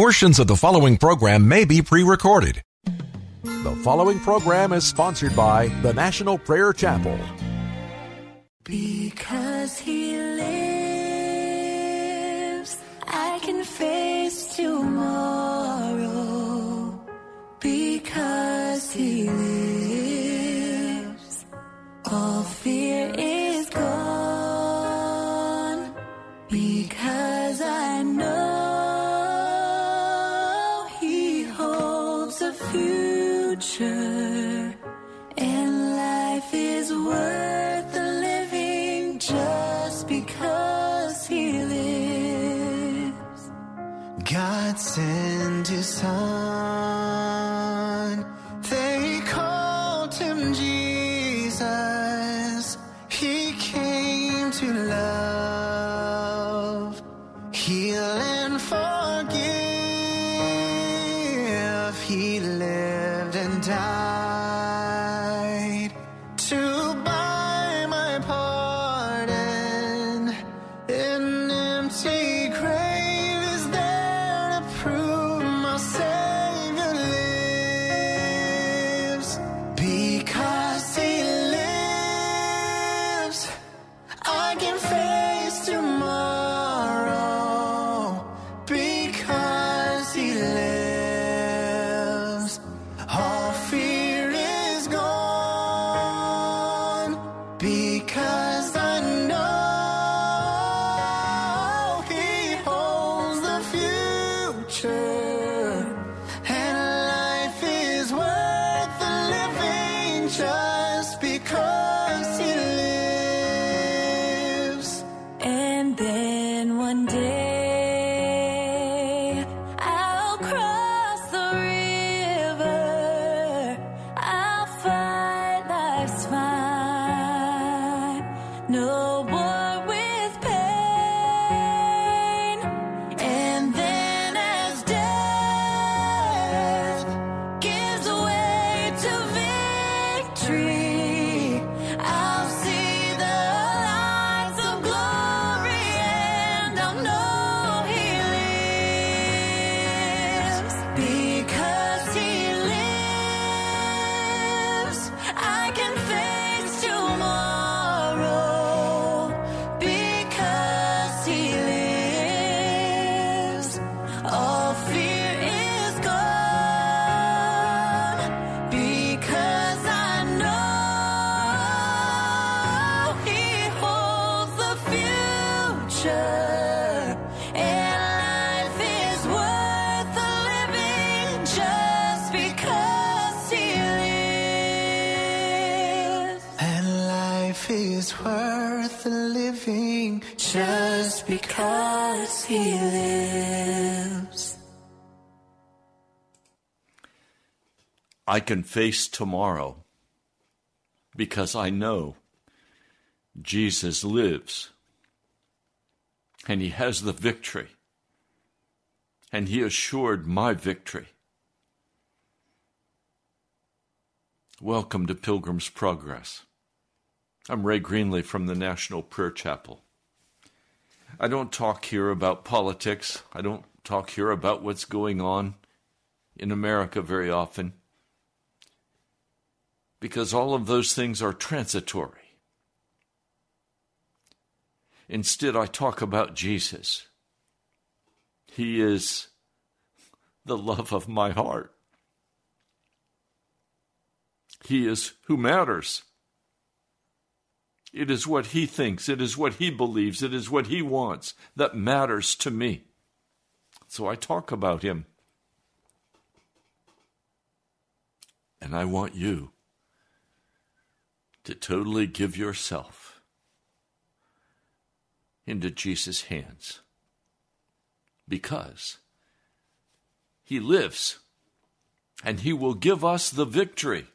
Portions of the following program may be pre recorded. The following program is sponsored by the National Prayer Chapel. Because he lives, I can face tomorrow. Because he lives, all fear is worth the living just because he lives. God sent his son. Is worth living just because He lives. I can face tomorrow because I know Jesus lives and he has the victory and he assured my victory. Welcome to Pilgrim's Progress. I'm Ray Greenley from the National Prayer Chapel. I don't talk here about politics. I don't talk here about what's going on in America very often because all of those things are transitory. Instead, I talk about Jesus. He is the love of my heart. He is who matters. It is what he thinks, it is what he believes, it is what he wants that matters to me. So I talk about him. And I want you to totally give yourself into Jesus' hands because He lives, and He will give us the victory.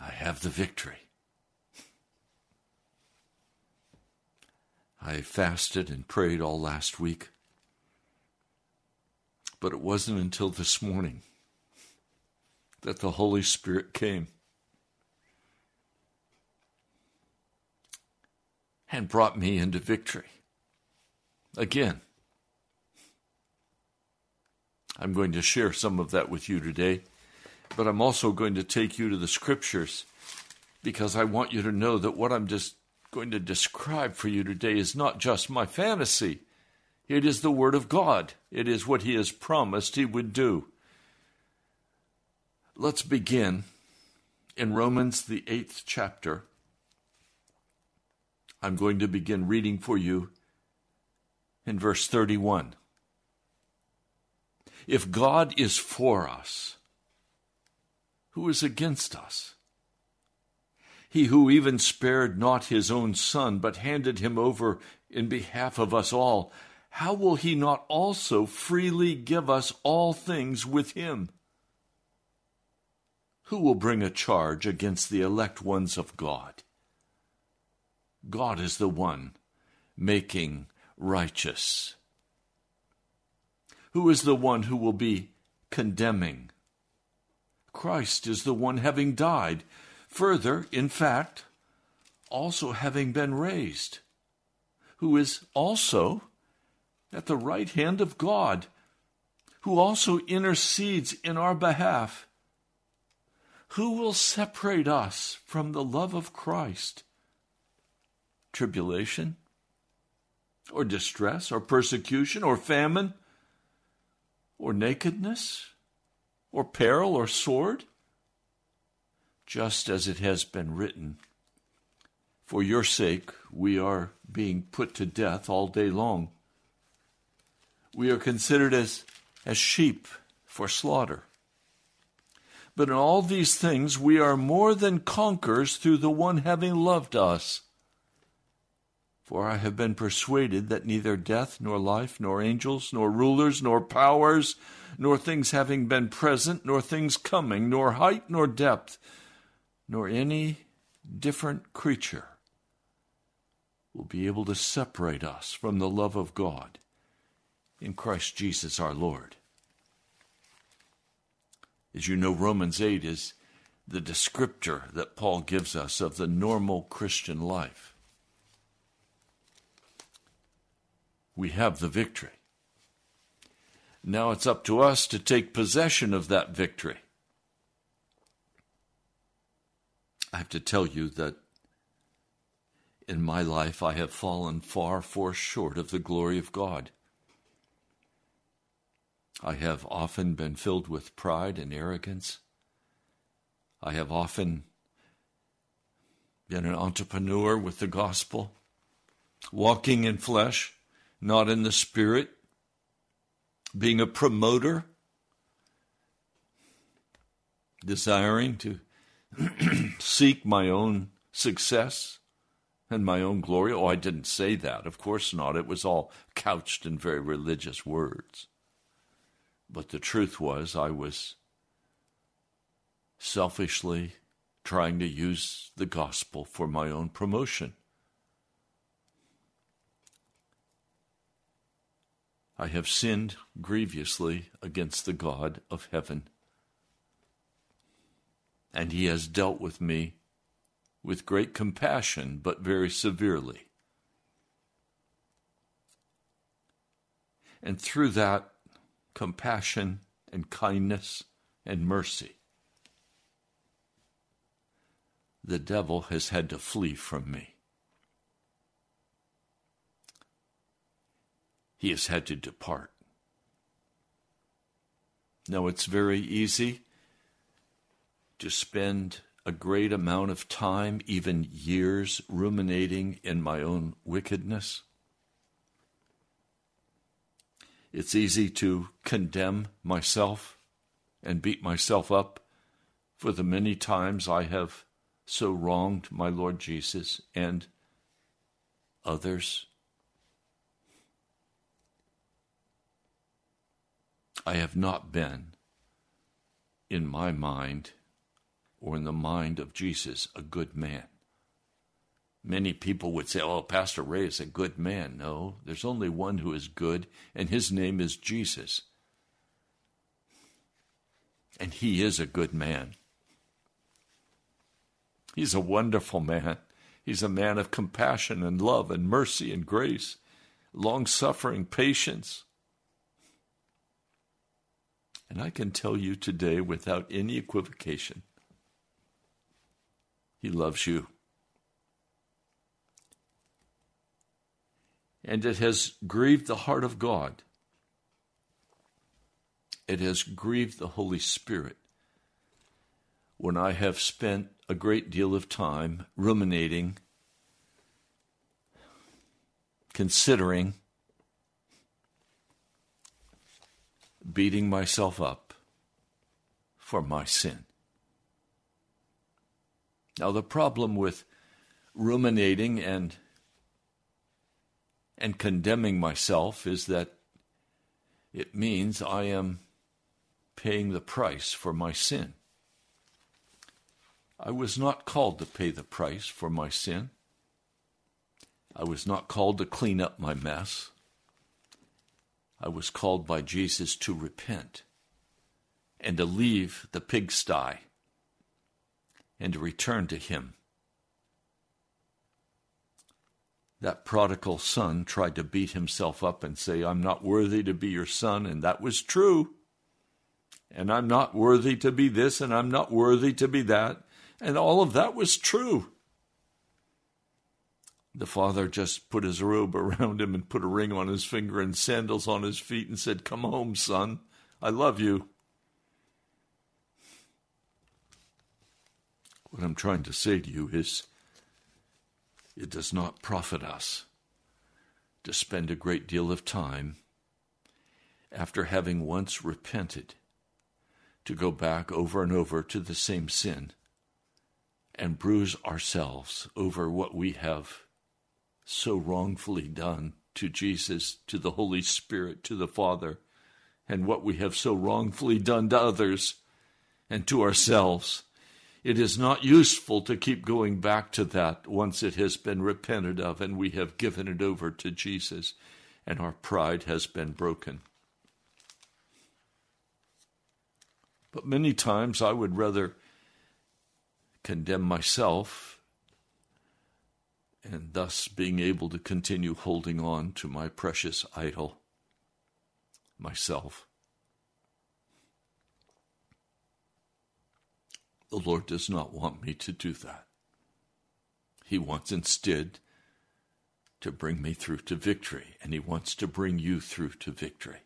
I have the victory. I fasted and prayed all last week, but it wasn't until this morning that the Holy Spirit came and brought me into victory. Again, I'm going to share some of that with you today, but I'm also going to take you to the scriptures because I want you to know that what I'm just going to describe for you today is not just my fantasy. It is the Word of God. It is what He has promised He would do. Let's begin in Romans, the eighth chapter. I'm going to begin reading for you in verse 31. If God is for us, who is against us? He who even spared not his own son, but handed him over in behalf of us all, how will he not also freely give us all things with him? Who will bring a charge against the elect ones of God? God is the one making righteous. Who is the one who will be condemning? Christ is the one having died Further, in fact, also having been raised, who is also at the right hand of God, who also intercedes in our behalf. Who will separate us from the love of Christ? Tribulation, or distress, or persecution, or famine, or nakedness, or peril, or sword? just as it has been written. For your sake, we are being put to death all day long. We are considered as, as sheep for slaughter. But in all these things, we are more than conquerors through the one having loved us. For I have been persuaded that neither death, nor life, nor angels, nor rulers, nor powers, nor things having been present, nor things coming, nor height, nor depth, nor any different creature will be able to separate us from the love of God in Christ Jesus our Lord. As you know, Romans 8 is the descriptor that Paul gives us of the normal Christian life. We have the victory. Now it's up to us to take possession of that victory. I have to tell you that in my life I have fallen far, far short of the glory of God. I have often been filled with pride and arrogance. I have often been an entrepreneur with the gospel, walking in flesh, not in the spirit, being a promoter, desiring to seek my own success and my own glory. Oh, I didn't say that. Of course not. It was all couched in very religious words. But the truth was, I was selfishly trying to use the gospel for my own promotion. I have sinned grievously against the God of heaven and he has dealt with me with great compassion, but very severely. And through that compassion and kindness and mercy, the devil has had to flee from me. He has had to depart. Now, it's very easy to spend a great amount of time, even years, ruminating in my own wickedness. It's easy to condemn myself and beat myself up for the many times I have so wronged my Lord Jesus and others. I have not been, in my mind or in the mind of Jesus, a good man. Many people would say, oh, Pastor Ray is a good man. No, there's only one who is good, and his name is Jesus. And he is a good man. He's a wonderful man. He's a man of compassion and love and mercy and grace, long suffering, patience. And I can tell you today without any equivocation, he loves you. And it has grieved the heart of God. It has grieved the Holy Spirit when I have spent a great deal of time ruminating, considering, beating myself up for my sin. Now, the problem with ruminating and and condemning myself is that it means I am paying the price for my sin. I was not called to pay the price for my sin. I was not called to clean up my mess. I was called by Jesus to repent and to leave the pigsty and to return to Him. That prodigal son tried to beat himself up and say, I'm not worthy to be your son, and that was true. And I'm not worthy to be this, and I'm not worthy to be that. And all of that was true. The father just put his robe around him and put a ring on his finger and sandals on his feet and said, Come home, son. I love you. What I'm trying to say to you is it does not profit us to spend a great deal of time after having once repented to go back over and over to the same sin and bruise ourselves over what we have so wrongfully done to Jesus, to the Holy Spirit, to the Father, and what we have so wrongfully done to others and to ourselves. It is not useful to keep going back to that once it has been repented of and we have given it over to Jesus and our pride has been broken. But many times I would rather condemn myself and thus being able to continue holding on to my precious idol, myself. The Lord does not want me to do that. He wants instead to bring me through to victory, and He wants to bring you through to victory.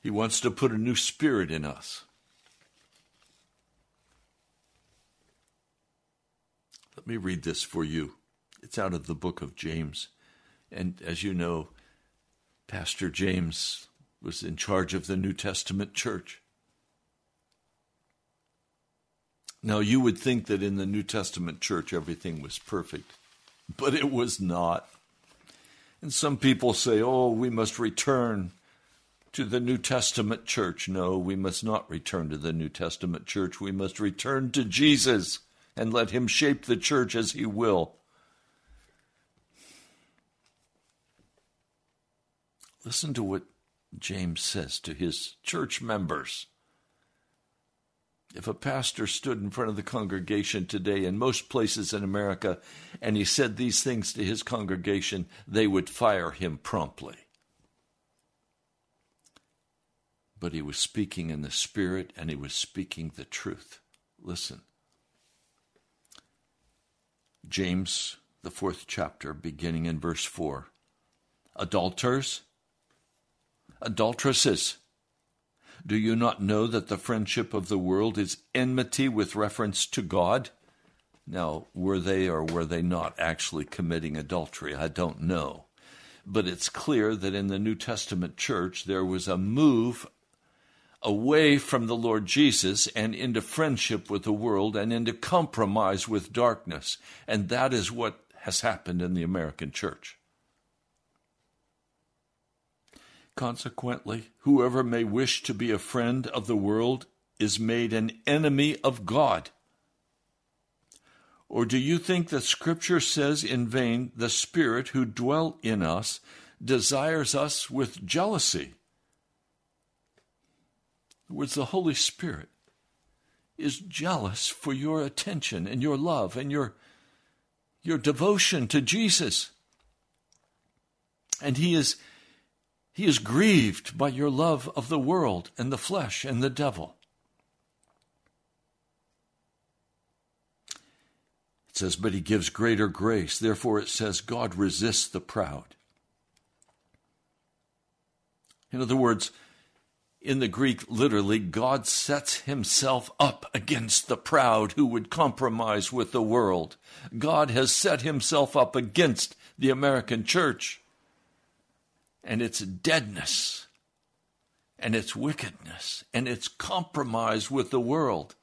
He wants to put a new spirit in us. Let me read this for you. It's out of the book of James. And as you know, Pastor James was in charge of the New Testament church. Now, you would think that in the New Testament church everything was perfect, but it was not. And some people say, oh, we must return to the New Testament church. No, we must not return to the New Testament church. We must return to Jesus and let Him shape the church as He will. Listen to what James says to his church members. If a pastor stood in front of the congregation today in most places in America and he said these things to his congregation, they would fire him promptly. But he was speaking in the Spirit and he was speaking the truth. Listen. James, the fourth chapter, beginning in verse 4. Adulterers, adulteresses, do you not know that the friendship of the world is enmity with reference to God? Now, were they or were they not actually committing adultery? I don't know. But it's clear that in the New Testament church there was a move away from the Lord Jesus and into friendship with the world and into compromise with darkness. And that is what has happened in the American church. Consequently, whoever may wish to be a friend of the world is made an enemy of God. Or do you think that Scripture says in vain, the Spirit who dwelt in us desires us with jealousy? Words, the Holy Spirit is jealous for your attention and your love and your, your devotion to Jesus. And he is, he is grieved by your love of the world and the flesh and the devil. It says, but he gives greater grace. Therefore, it says, God resists the proud. In other words, in the Greek, literally, God sets himself up against the proud who would compromise with the world. God has set himself up against the American church and its deadness and its wickedness and its compromise with the world.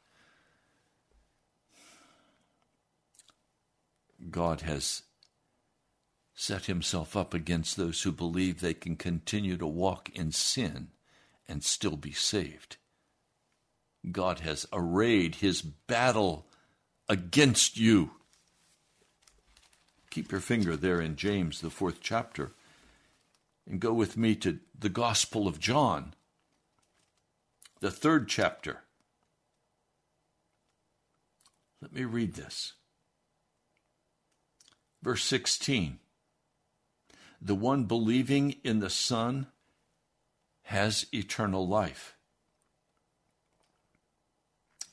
God has set himself up against those who believe they can continue to walk in sin and still be saved. God has arrayed his battle against you. Keep your finger there in James, the fourth chapter, and go with me to the Gospel of John, the third chapter. Let me read this. Verse 16 The one believing in the Son has eternal life.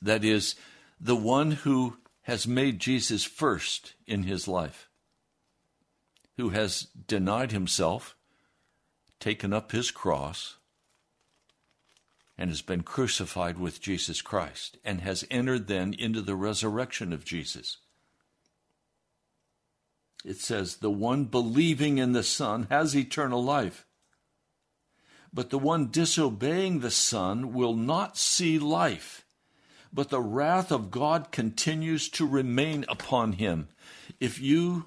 That is, the one who has made Jesus first in his life, who has denied himself, taken up his cross, and has been crucified with Jesus Christ, and has entered then into the resurrection of Jesus. It says, The one believing in the Son has eternal life but the one disobeying the Son will not see life, but the wrath of God continues to remain upon him. If you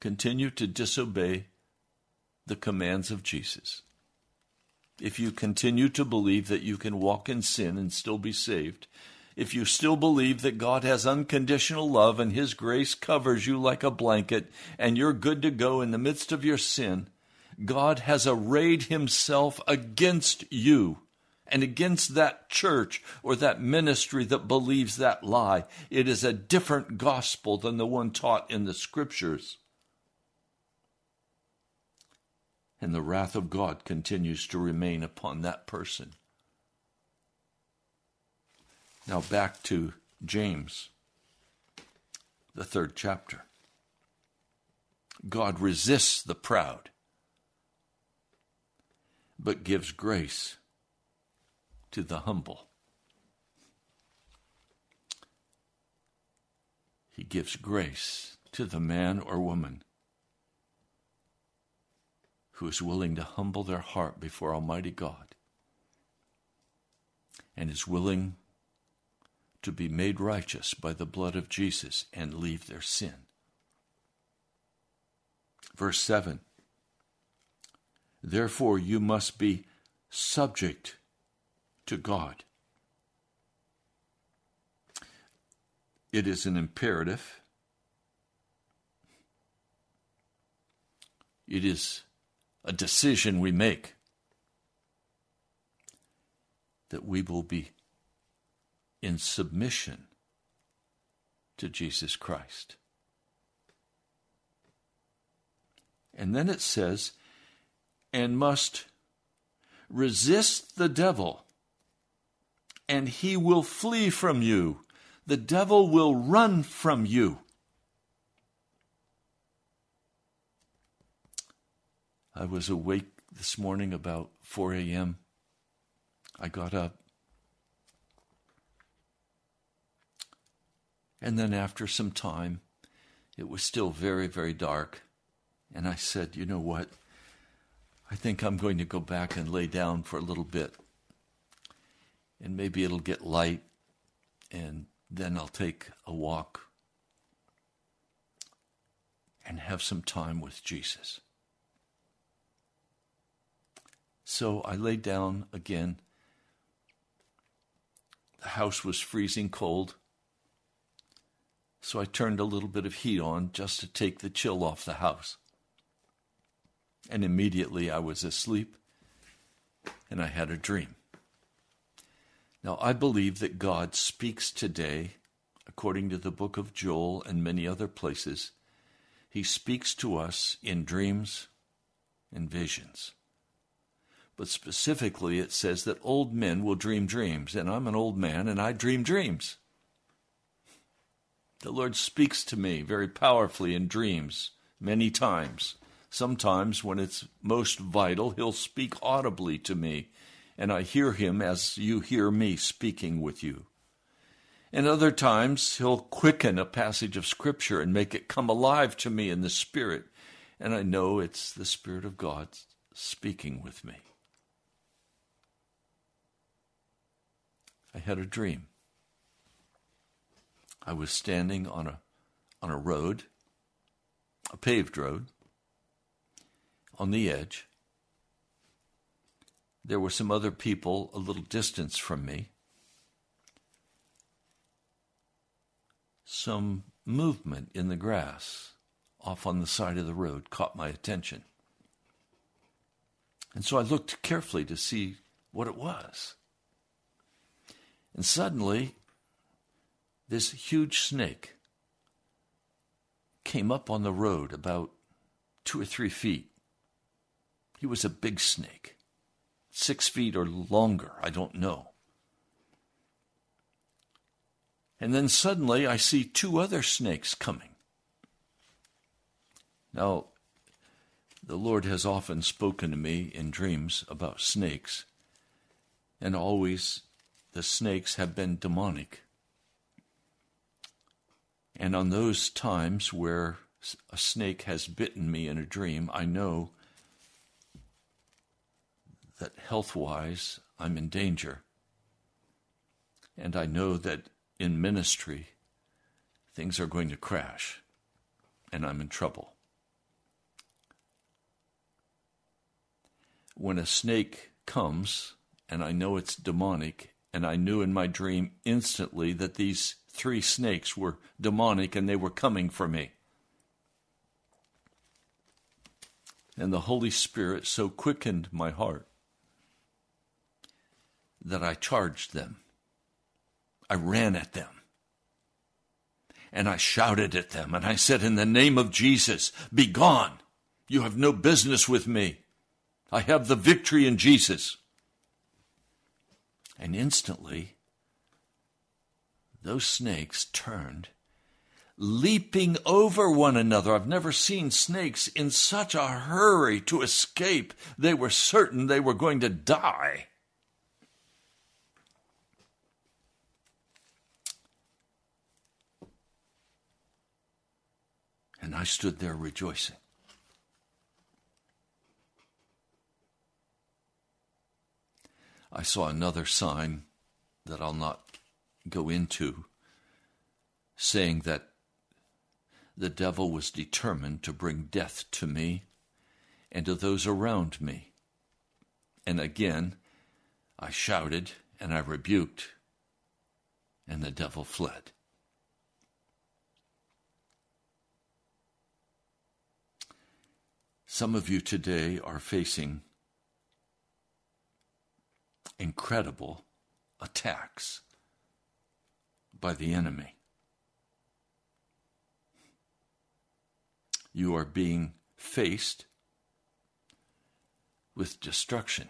continue to disobey the commands of Jesus, if you continue to believe that you can walk in sin and still be saved, if you still believe that God has unconditional love and His grace covers you like a blanket and you're good to go in the midst of your sin, God has arrayed himself against you and against that church or that ministry that believes that lie. It is a different gospel than the one taught in the scriptures. And the wrath of God continues to remain upon that person. Now back to James, the third chapter. God resists the proud but gives grace to the humble. He gives grace to the man or woman who is willing to humble their heart before Almighty God and is willing to be made righteous by the blood of Jesus and leave their sin. Verse 7 Therefore, you must be subject to God. It is an imperative. It is a decision we make that we will be in submission to Jesus Christ. And then it says, and must resist the devil, and he will flee from you. The devil will run from you. I was awake this morning about 4 a.m. I got up. And then after some time, it was still very, very dark. And I said, You know what? I think I'm going to go back and lay down for a little bit. And maybe it'll get light, and then I'll take a walk and have some time with Jesus. So I lay down again. The house was freezing cold. So I turned a little bit of heat on just to take the chill off the house. And immediately I was asleep and I had a dream. Now, I believe that God speaks today, according to the book of Joel and many other places. He speaks to us in dreams and visions. But specifically, it says that old men will dream dreams, and I'm an old man and I dream dreams. The Lord speaks to me very powerfully in dreams many times. Sometimes, when it's most vital, He'll speak audibly to me and I hear him as you hear me speaking with you. And other times, he'll quicken a passage of Scripture and make it come alive to me in the Spirit, and I know it's the Spirit of God speaking with me. I had a dream. I was standing on a, on a road, a paved road, on the edge there were some other people a little distance from me. Some movement in the grass off on the side of the road caught my attention. And so I looked carefully to see what it was. And suddenly, this huge snake came up on the road about two or three feet. He was a big snake six feet or longer, I don't know. And then suddenly I see two other snakes coming. Now, the Lord has often spoken to me in dreams about snakes, and always the snakes have been demonic. And on those times where a snake has bitten me in a dream, I know that health wise I'm in danger. And I know that in ministry things are going to crash and I'm in trouble. When a snake comes and I know it's demonic, and I knew in my dream instantly that these three snakes were demonic and they were coming for me. And the Holy Spirit so quickened my heart that I charged them. I ran at them. And I shouted at them, and I said, In the name of Jesus, be gone. You have no business with me. I have the victory in Jesus. And instantly, those snakes turned, leaping over one another. I've never seen snakes in such a hurry to escape. They were certain they were going to die. And I stood there rejoicing. I saw another sign that I'll not go into, saying that the devil was determined to bring death to me and to those around me. And again, I shouted and I rebuked, and the devil fled. Some of you today are facing incredible attacks by the enemy. You are being faced with destruction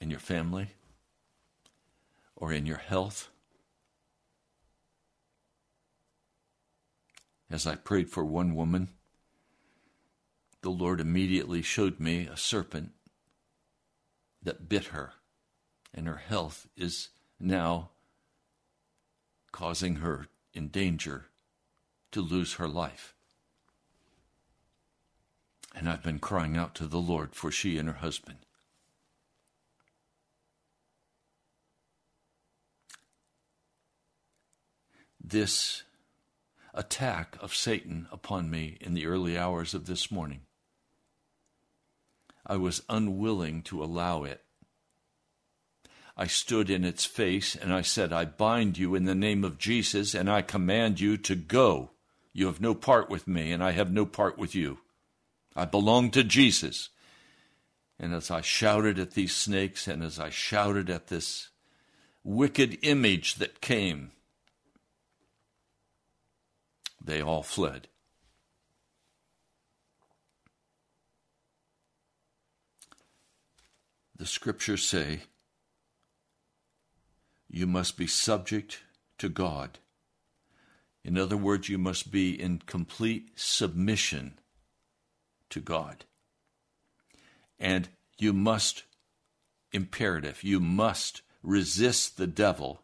in your family or in your health. As I prayed for one woman, the Lord immediately showed me a serpent that bit her, and her health is now causing her in danger to lose her life. And I've been crying out to the Lord for she and her husband. This attack of Satan upon me in the early hours of this morning I was unwilling to allow it I stood in its face and I said, I bind you in the name of Jesus and I command you to go. You have no part with me and I have no part with you. I belong to Jesus. And as I shouted at these snakes and as I shouted at this wicked image that came, they all fled. The scriptures say you must be subject to God. In other words, you must be in complete submission to God. And you must, imperative, you must resist the devil,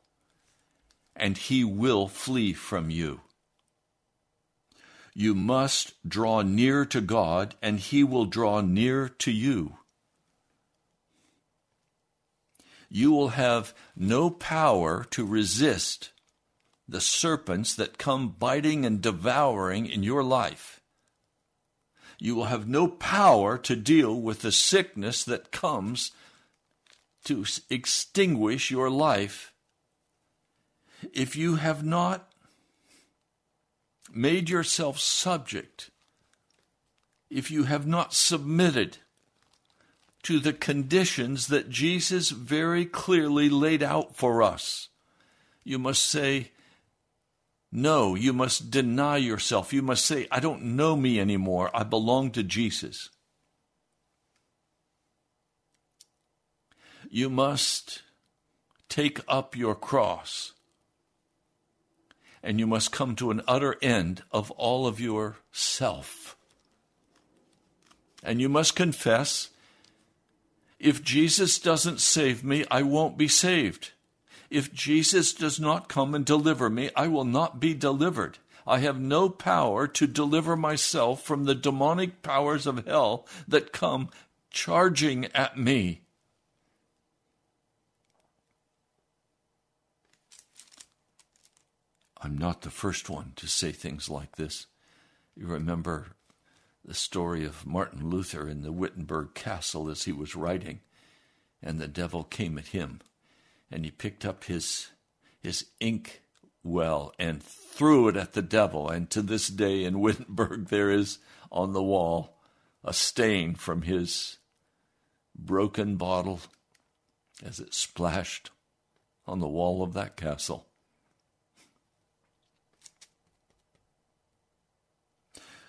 and he will flee from you. You must draw near to God, and he will draw near to you. You will have no power to resist the serpents that come biting and devouring in your life. You will have no power to deal with the sickness that comes to extinguish your life if you have not made yourself subject, if you have not submitted to the conditions that Jesus very clearly laid out for us. You must say, no, you must deny yourself. You must say, I don't know me anymore. I belong to Jesus. You must take up your cross and you must come to an utter end of all of your self. And you must confess if Jesus doesn't save me, I won't be saved. If Jesus does not come and deliver me, I will not be delivered. I have no power to deliver myself from the demonic powers of hell that come charging at me. I'm not the first one to say things like this. You remember the story of Martin Luther in the Wittenberg castle as he was writing, and the devil came at him, and he picked up his his ink well and threw it at the devil. And to this day in Wittenberg there is on the wall a stain from his broken bottle as it splashed on the wall of that castle.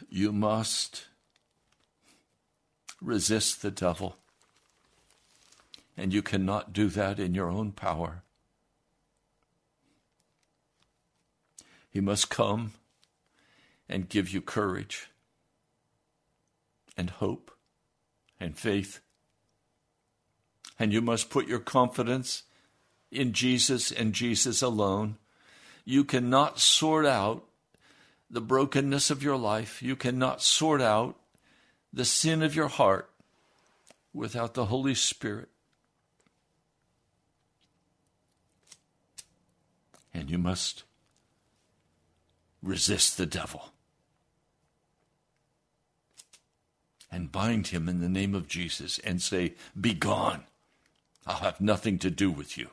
You must resist the devil. And you cannot do that in your own power. He must come and give you courage and hope and faith. And you must put your confidence in Jesus and Jesus alone. You cannot sort out the brokenness of your life. You cannot sort out the sin of your heart without the Holy Spirit. And you must resist the devil and bind him in the name of Jesus and say, Be gone. I'll have nothing to do with you.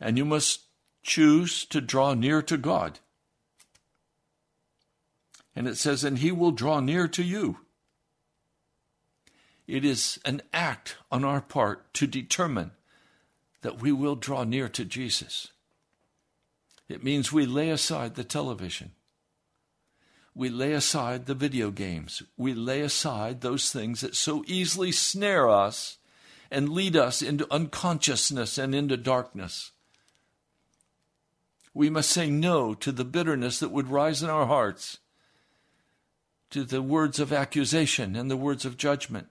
And you must choose to draw near to God. And it says, and he will draw near to you. It is an act on our part to determine that we will draw near to Jesus. It means we lay aside the television. We lay aside the video games. We lay aside those things that so easily snare us and lead us into unconsciousness and into darkness. We must say no to the bitterness that would rise in our hearts to the words of accusation and the words of judgment.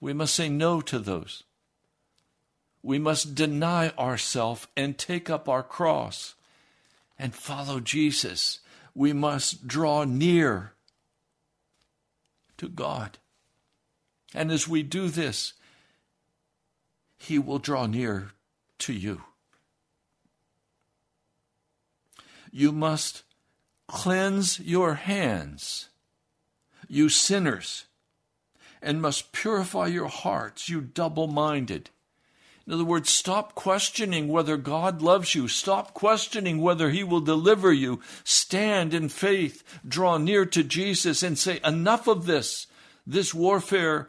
We must say no to those. We must deny ourselves and take up our cross and follow Jesus. We must draw near to God. And as we do this, He will draw near to you. You must cleanse your hands you sinners, and must purify your hearts, you double minded. In other words, stop questioning whether God loves you. Stop questioning whether He will deliver you. Stand in faith, draw near to Jesus, and say, Enough of this. This warfare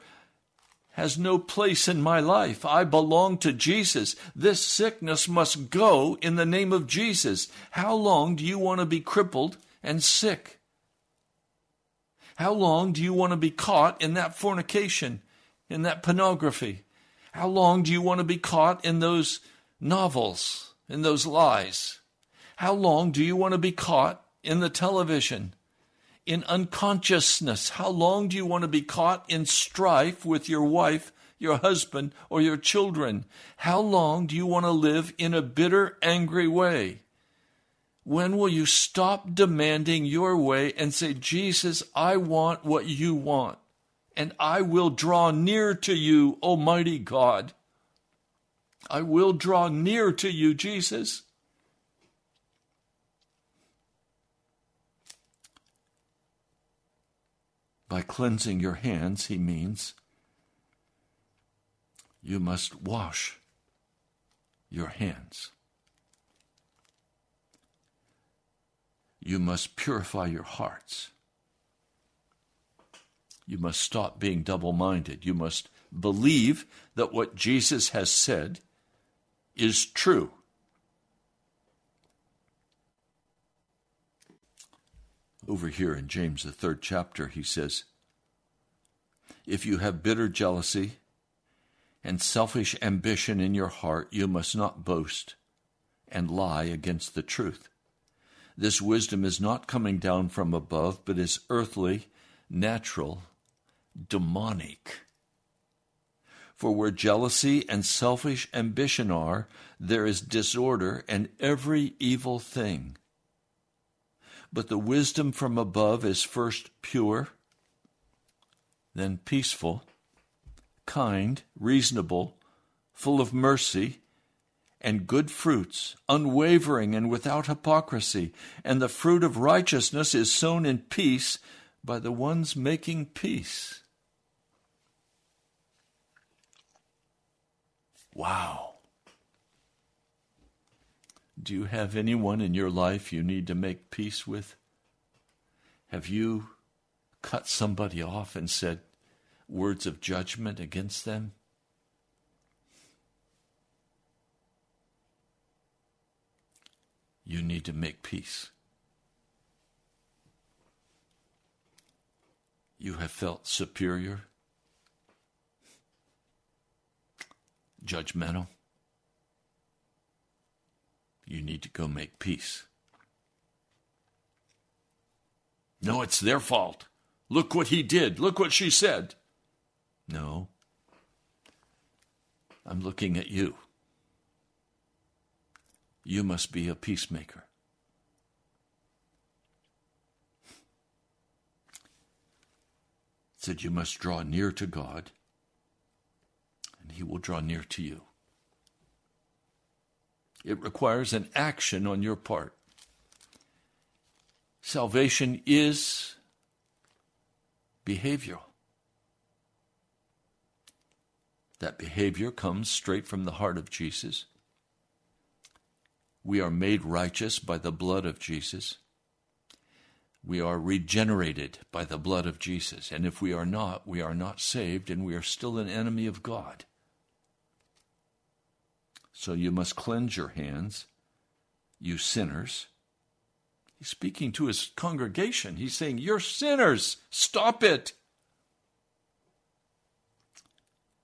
has no place in my life. I belong to Jesus. This sickness must go in the name of Jesus. How long do you want to be crippled and sick? How long do you want to be caught in that fornication, in that pornography? How long do you want to be caught in those novels, in those lies? How long do you want to be caught in the television, in unconsciousness? How long do you want to be caught in strife with your wife, your husband, or your children? How long do you want to live in a bitter, angry way? When will you stop demanding your way and say, Jesus, I want what you want, and I will draw near to you, Almighty God? I will draw near to you, Jesus. By cleansing your hands, he means you must wash your hands. You must purify your hearts. You must stop being double minded. You must believe that what Jesus has said is true. Over here in James, the third chapter, he says, If you have bitter jealousy and selfish ambition in your heart, you must not boast and lie against the truth. This wisdom is not coming down from above, but is earthly, natural, demonic. For where jealousy and selfish ambition are, there is disorder and every evil thing. But the wisdom from above is first pure, then peaceful, kind, reasonable, full of mercy and good fruits, unwavering and without hypocrisy. And the fruit of righteousness is sown in peace by the ones making peace. Wow. Do you have anyone in your life you need to make peace with? Have you cut somebody off and said words of judgment against them? You need to make peace. You have felt superior, judgmental. You need to go make peace. No, it's their fault. Look what he did. Look what she said. No. I'm looking at you. You must be a peacemaker. Said you must draw near to God, and He will draw near to you. It requires an action on your part. Salvation is behavioral. That behavior comes straight from the heart of Jesus. We are made righteous by the blood of Jesus. We are regenerated by the blood of Jesus. And if we are not, we are not saved and we are still an enemy of God. So you must cleanse your hands, you sinners. He's speaking to his congregation. He's saying, You're sinners. Stop it.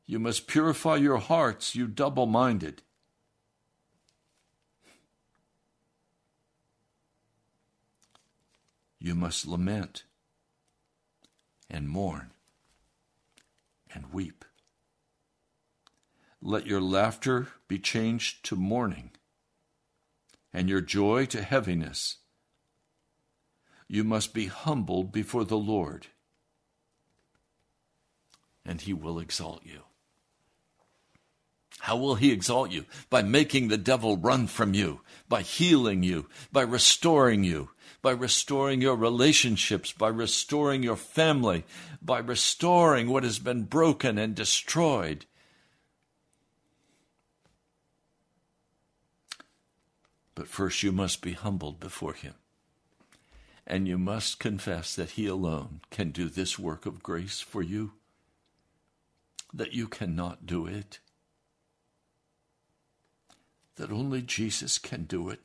You must purify your hearts, you double minded. You must lament and mourn and weep. Let your laughter be changed to mourning and your joy to heaviness. You must be humbled before the Lord, and he will exalt you. How will he exalt you? By making the devil run from you, by healing you, by restoring you, by restoring your relationships, by restoring your family, by restoring what has been broken and destroyed. But first, you must be humbled before him. And you must confess that he alone can do this work of grace for you, that you cannot do it that only Jesus can do it.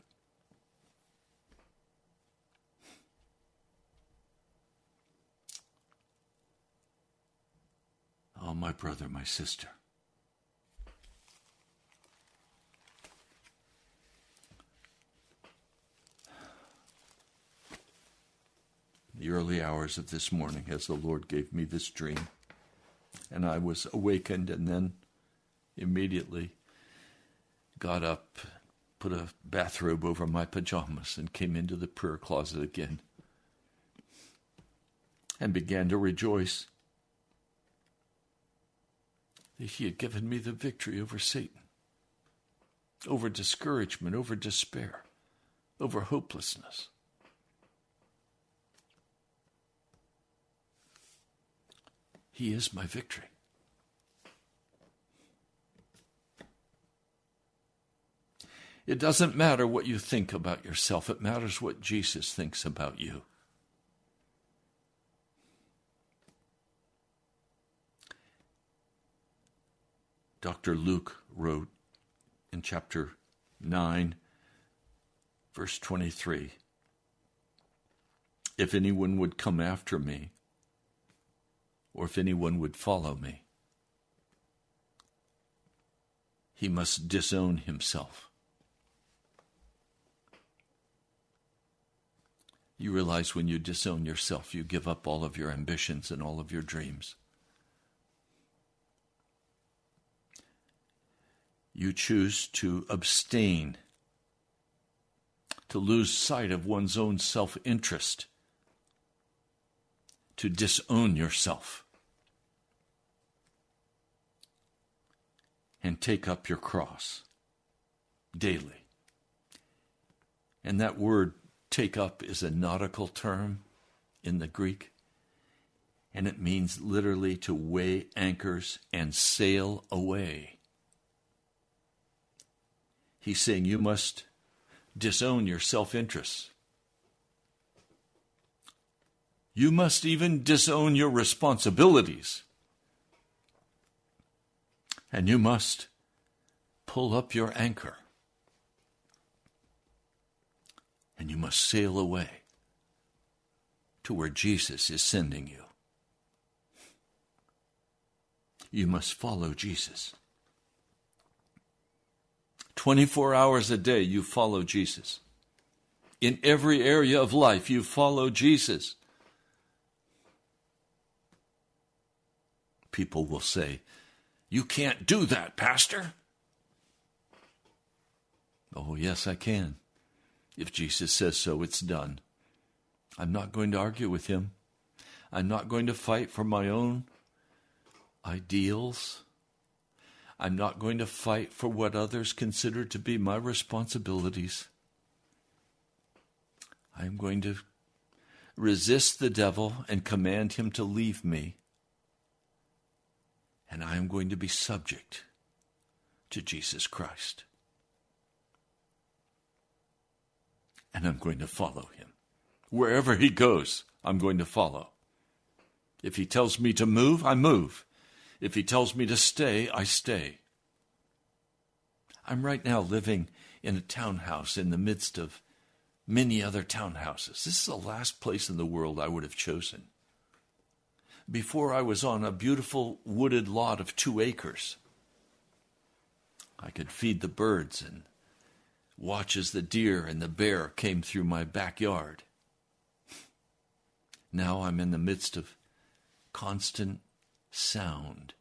Oh, my brother, my sister. The early hours of this morning, as the Lord gave me this dream, and I was awakened, and then immediately got up, put a bathrobe over my pajamas, and came into the prayer closet again and began to rejoice that he had given me the victory over Satan, over discouragement, over despair, over hopelessness. He is my victory. It doesn't matter what you think about yourself, it matters what Jesus thinks about you. Dr. Luke wrote in chapter 9, verse 23 If anyone would come after me, or if anyone would follow me, he must disown himself You realize when you disown yourself, you give up all of your ambitions and all of your dreams. You choose to abstain, to lose sight of one's own self interest, to disown yourself, and take up your cross daily. And that word Take up is a nautical term in the Greek, and it means literally to weigh anchors and sail away. He's saying you must disown your self interest. You must even disown your responsibilities. And you must pull up your anchor. and you must sail away to where Jesus is sending you. You must follow Jesus. 24 hours a day, you follow Jesus. In every area of life, you follow Jesus. People will say, You can't do that, Pastor. Oh, yes, I can. If Jesus says so, it's done. I'm not going to argue with him. I'm not going to fight for my own ideals. I'm not going to fight for what others consider to be my responsibilities. I'm going to resist the devil and command him to leave me. And I am going to be subject to Jesus Christ. and I'm going to follow him. Wherever he goes, I'm going to follow. If he tells me to move, I move. If he tells me to stay, I stay. I'm right now living in a townhouse in the midst of many other townhouses. This is the last place in the world I would have chosen. Before I was on a beautiful wooded lot of two acres. I could feed the birds and watch as the deer and the bear came through my backyard. Now I'm in the midst of constant sound.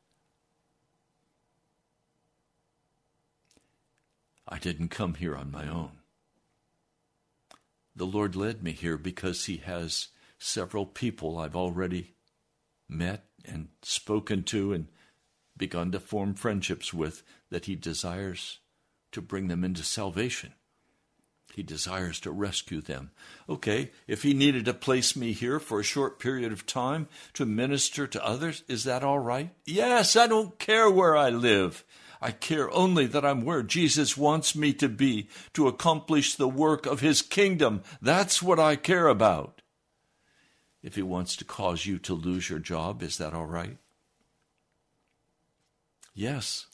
I didn't come here on my own. The Lord led me here because He has several people I've already met and spoken to and begun to form friendships with that he desires to bring them into salvation. He desires to rescue them. Okay, if he needed to place me here for a short period of time to minister to others, is that all right? Yes, I don't care where I live. I care only that I'm where Jesus wants me to be to accomplish the work of his kingdom. That's what I care about. If he wants to cause you to lose your job, is that all right? Yes.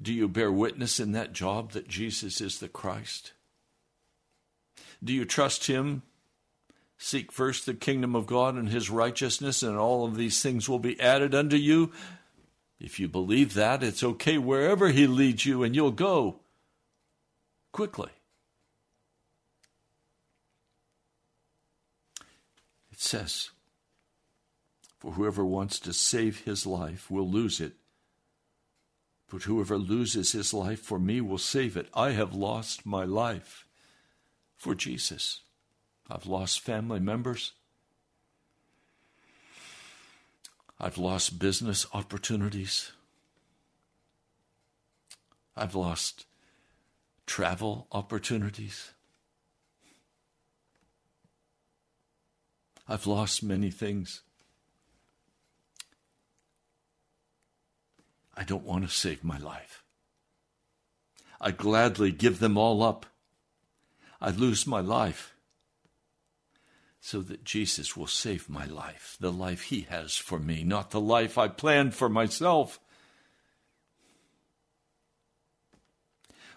Do you bear witness in that job that Jesus is the Christ? Do you trust Him? Seek first the kingdom of God and His righteousness, and all of these things will be added unto you. If you believe that, it's okay wherever He leads you, and you'll go quickly. It says, For whoever wants to save his life will lose it but whoever loses his life for me will save it. I have lost my life for Jesus. I've lost family members. I've lost business opportunities. I've lost travel opportunities. I've lost many things. I don't want to save my life. I gladly give them all up. I lose my life so that Jesus will save my life, the life He has for me, not the life I planned for myself.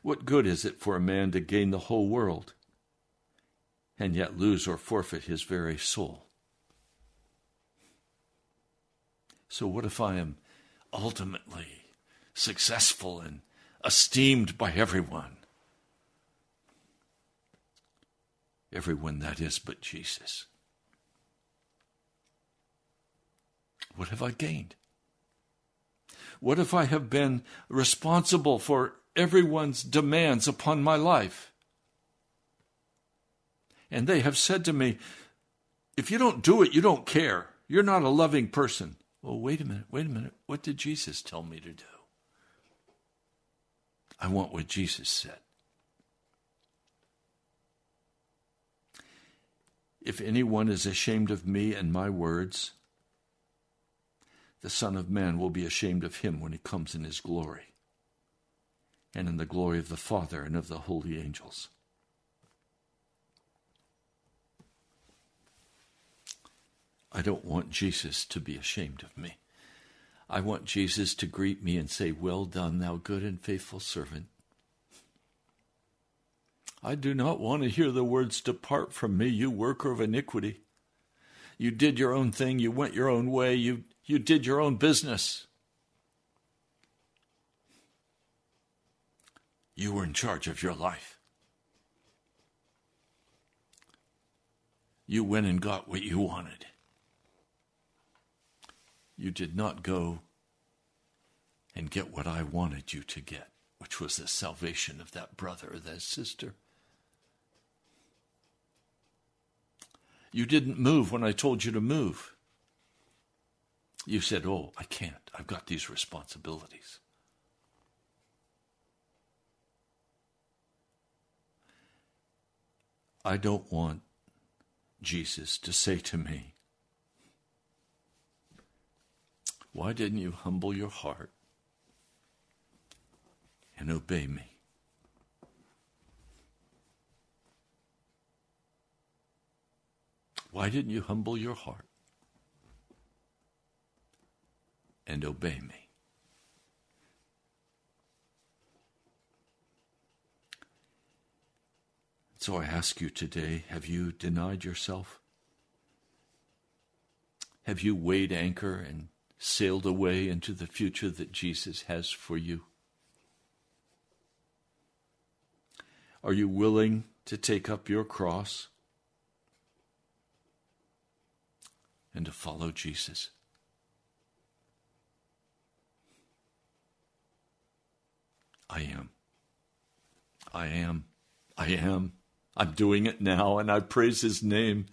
What good is it for a man to gain the whole world and yet lose or forfeit his very soul? So, what if I am ultimately successful and esteemed by everyone. Everyone that is but Jesus. What have I gained? What if I have been responsible for everyone's demands upon my life? And they have said to me, if you don't do it, you don't care. You're not a loving person. Well, wait a minute, wait a minute. What did Jesus tell me to do? I want what Jesus said. If anyone is ashamed of me and my words, the Son of Man will be ashamed of him when he comes in his glory and in the glory of the Father and of the holy angels. I don't want Jesus to be ashamed of me. I want Jesus to greet me and say, Well done, thou good and faithful servant. I do not want to hear the words, Depart from me, you worker of iniquity. You did your own thing, you went your own way, you, you did your own business. You were in charge of your life. You went and got what you wanted you did not go and get what I wanted you to get, which was the salvation of that brother or that sister. You didn't move when I told you to move. You said, Oh, I can't. I've got these responsibilities. I don't want Jesus to say to me, Why didn't you humble your heart and obey me? Why didn't you humble your heart and obey me? So I ask you today have you denied yourself? Have you weighed anchor and sailed away into the future that Jesus has for you? Are you willing to take up your cross and to follow Jesus? I am. I am. I am. I'm doing it now, and I praise his name.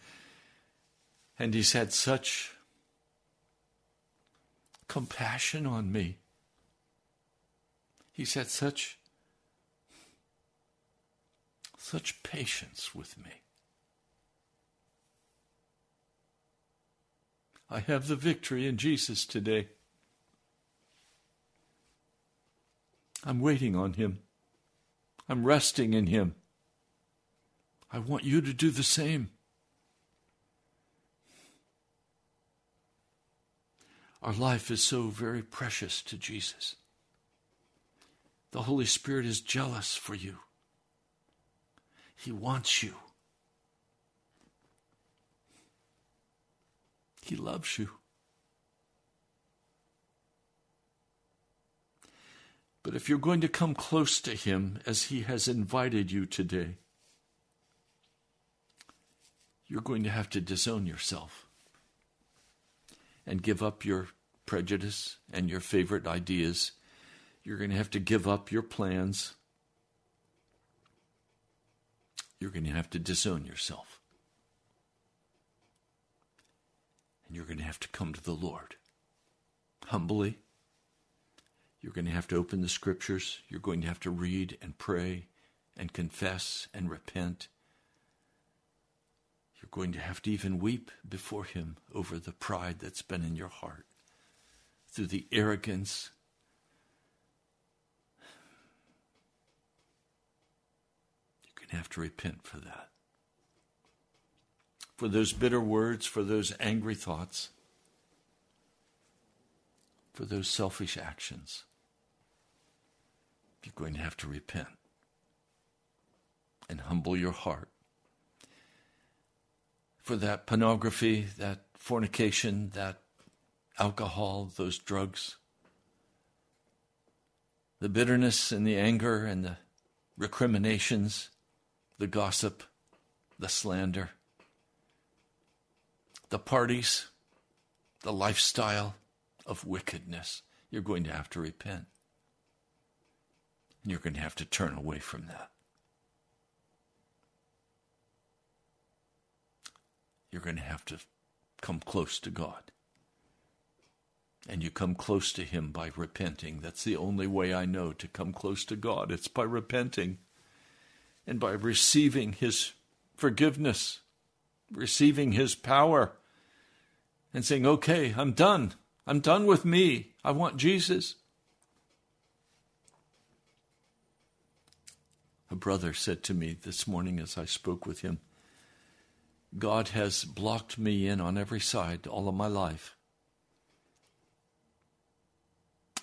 And he's had such compassion on me. He's had such such patience with me. I have the victory in Jesus today. I'm waiting on him. I'm resting in him. I want you to do the same. Our life is so very precious to Jesus. The Holy Spirit is jealous for you. He wants you. He loves you. But if you're going to come close to Him as He has invited you today, you're going to have to disown yourself and give up your prejudice and your favorite ideas. You're going to have to give up your plans. You're going to have to disown yourself. And you're going to have to come to the Lord humbly. You're going to have to open the scriptures. You're going to have to read and pray and confess and repent. Going to have to even weep before Him over the pride that's been in your heart, through the arrogance. You're going to have to repent for that. For those bitter words, for those angry thoughts, for those selfish actions. You're going to have to repent and humble your heart for that pornography, that fornication, that alcohol, those drugs, the bitterness and the anger and the recriminations, the gossip, the slander, the parties, the lifestyle of wickedness. You're going to have to repent. And you're going to have to turn away from that. You're going to have to come close to God. And you come close to Him by repenting. That's the only way I know to come close to God. It's by repenting and by receiving His forgiveness, receiving His power, and saying, Okay, I'm done. I'm done with me. I want Jesus. A brother said to me this morning as I spoke with him, God has blocked me in on every side all of my life.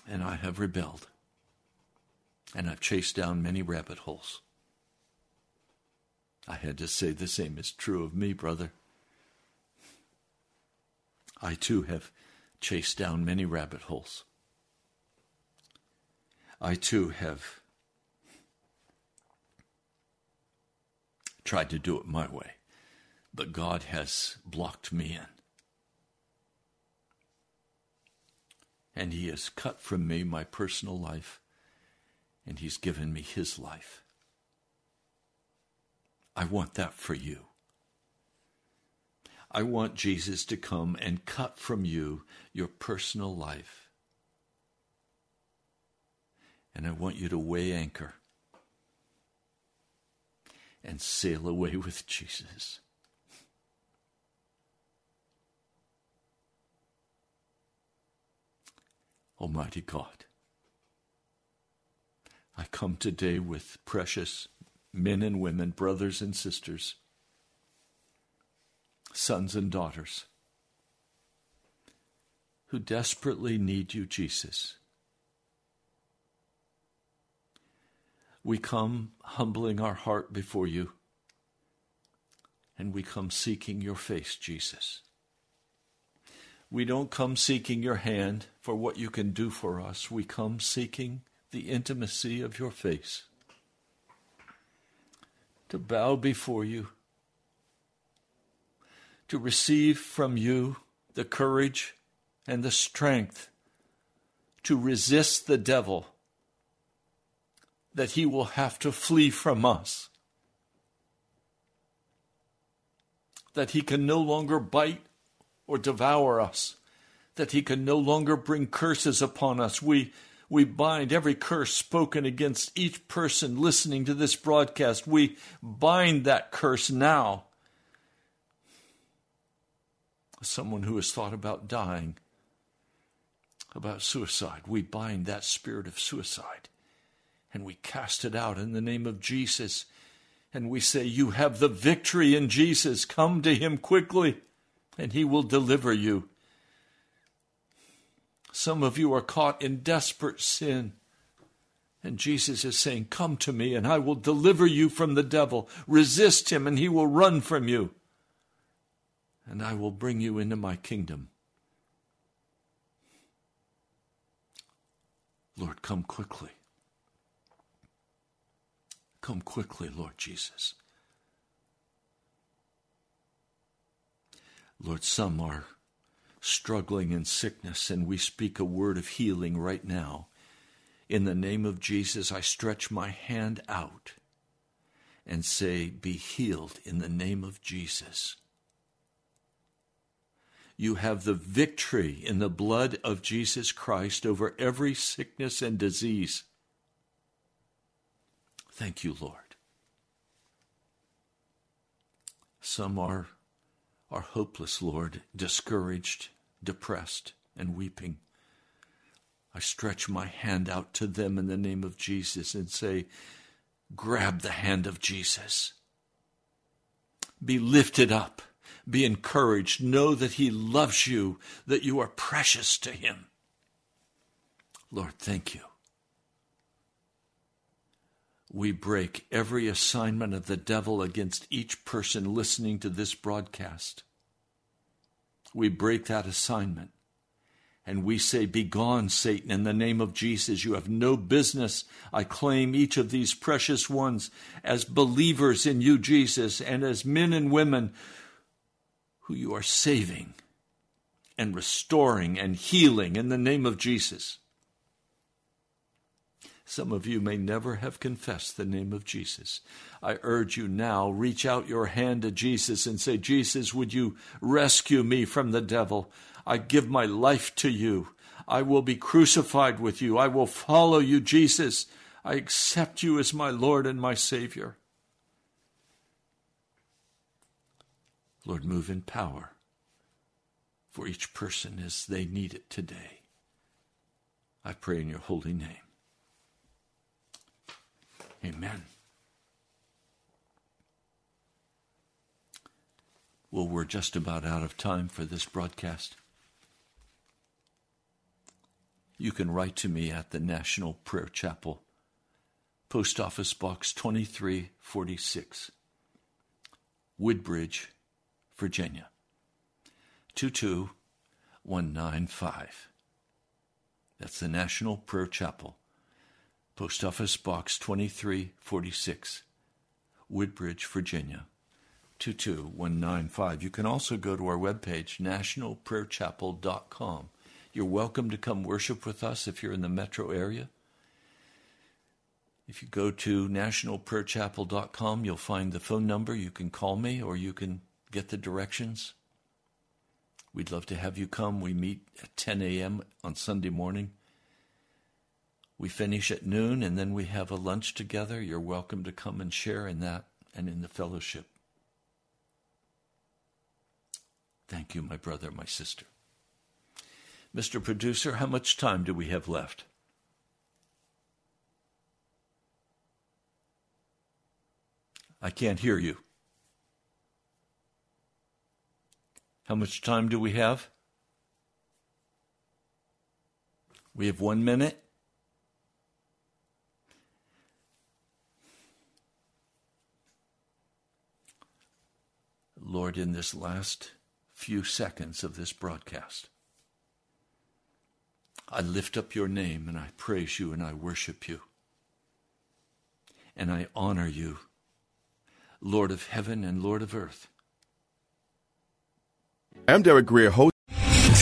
And I have rebelled. And I've chased down many rabbit holes. I had to say the same is true of me, brother. I too have chased down many rabbit holes. I too have tried to do it my way but God has blocked me in. And He has cut from me my personal life, and He's given me His life. I want that for you. I want Jesus to come and cut from you your personal life. And I want you to weigh anchor and sail away with Jesus. Almighty God, I come today with precious men and women, brothers and sisters, sons and daughters, who desperately need you, Jesus. We come humbling our heart before you, and we come seeking your face, Jesus. We don't come seeking your hand for what you can do for us. We come seeking the intimacy of your face. To bow before you. To receive from you the courage and the strength to resist the devil, that he will have to flee from us. That he can no longer bite or devour us, that he can no longer bring curses upon us. We we bind every curse spoken against each person listening to this broadcast. We bind that curse now. Someone who has thought about dying, about suicide, we bind that spirit of suicide and we cast it out in the name of Jesus. And we say, You have the victory in Jesus. Come to him quickly, and he will deliver you. Some of you are caught in desperate sin. And Jesus is saying, Come to me, and I will deliver you from the devil. Resist him, and he will run from you. And I will bring you into my kingdom. Lord, come quickly. Come quickly, Lord Jesus. Lord, some are struggling in sickness, and we speak a word of healing right now. In the name of Jesus, I stretch my hand out and say, Be healed in the name of Jesus. You have the victory in the blood of Jesus Christ over every sickness and disease. Thank you, Lord. Some are are hopeless, Lord, discouraged, depressed, and weeping. I stretch my hand out to them in the name of Jesus and say, Grab the hand of Jesus. Be lifted up. Be encouraged. Know that He loves you, that you are precious to Him. Lord, thank you. We break every assignment of the devil against each person listening to this broadcast. We break that assignment. And we say, Begone, Satan, in the name of Jesus. You have no business. I claim each of these precious ones as believers in you, Jesus, and as men and women who you are saving and restoring and healing in the name of Jesus. Some of you may never have confessed the name of Jesus. I urge you now, reach out your hand to Jesus and say, Jesus, would you rescue me from the devil? I give my life to you. I will be crucified with you. I will follow you, Jesus. I accept you as my Lord and my Savior. Lord, move in power for each person as they need it today. I pray in your holy name. Amen. Well, we're just about out of time for this broadcast. You can write to me at the National Prayer Chapel, Post Office Box 2346, Woodbridge, Virginia 22195. That's the National Prayer Chapel, Post Office Box 2346, Woodbridge, Virginia 22195. You can also go to our webpage, nationalprayerchapel.com. You're welcome to come worship with us if you're in the metro area. If you go to nationalprayerchapel.com, you'll find the phone number. You can call me or you can get the directions. We'd love to have you come. We meet at 10 a.m. on Sunday morning. We finish at noon and then we have a lunch together. You're welcome to come and share in that and in the fellowship. Thank you, my brother, my sister. Mr. Producer, how much time do we have left? I can't hear you. How much time do we have? We have one minute. Lord, in this last few seconds of this broadcast, I lift up your name and I praise you and I worship you. And I honor you, Lord of heaven and Lord of earth. I'm Derek Greer, host.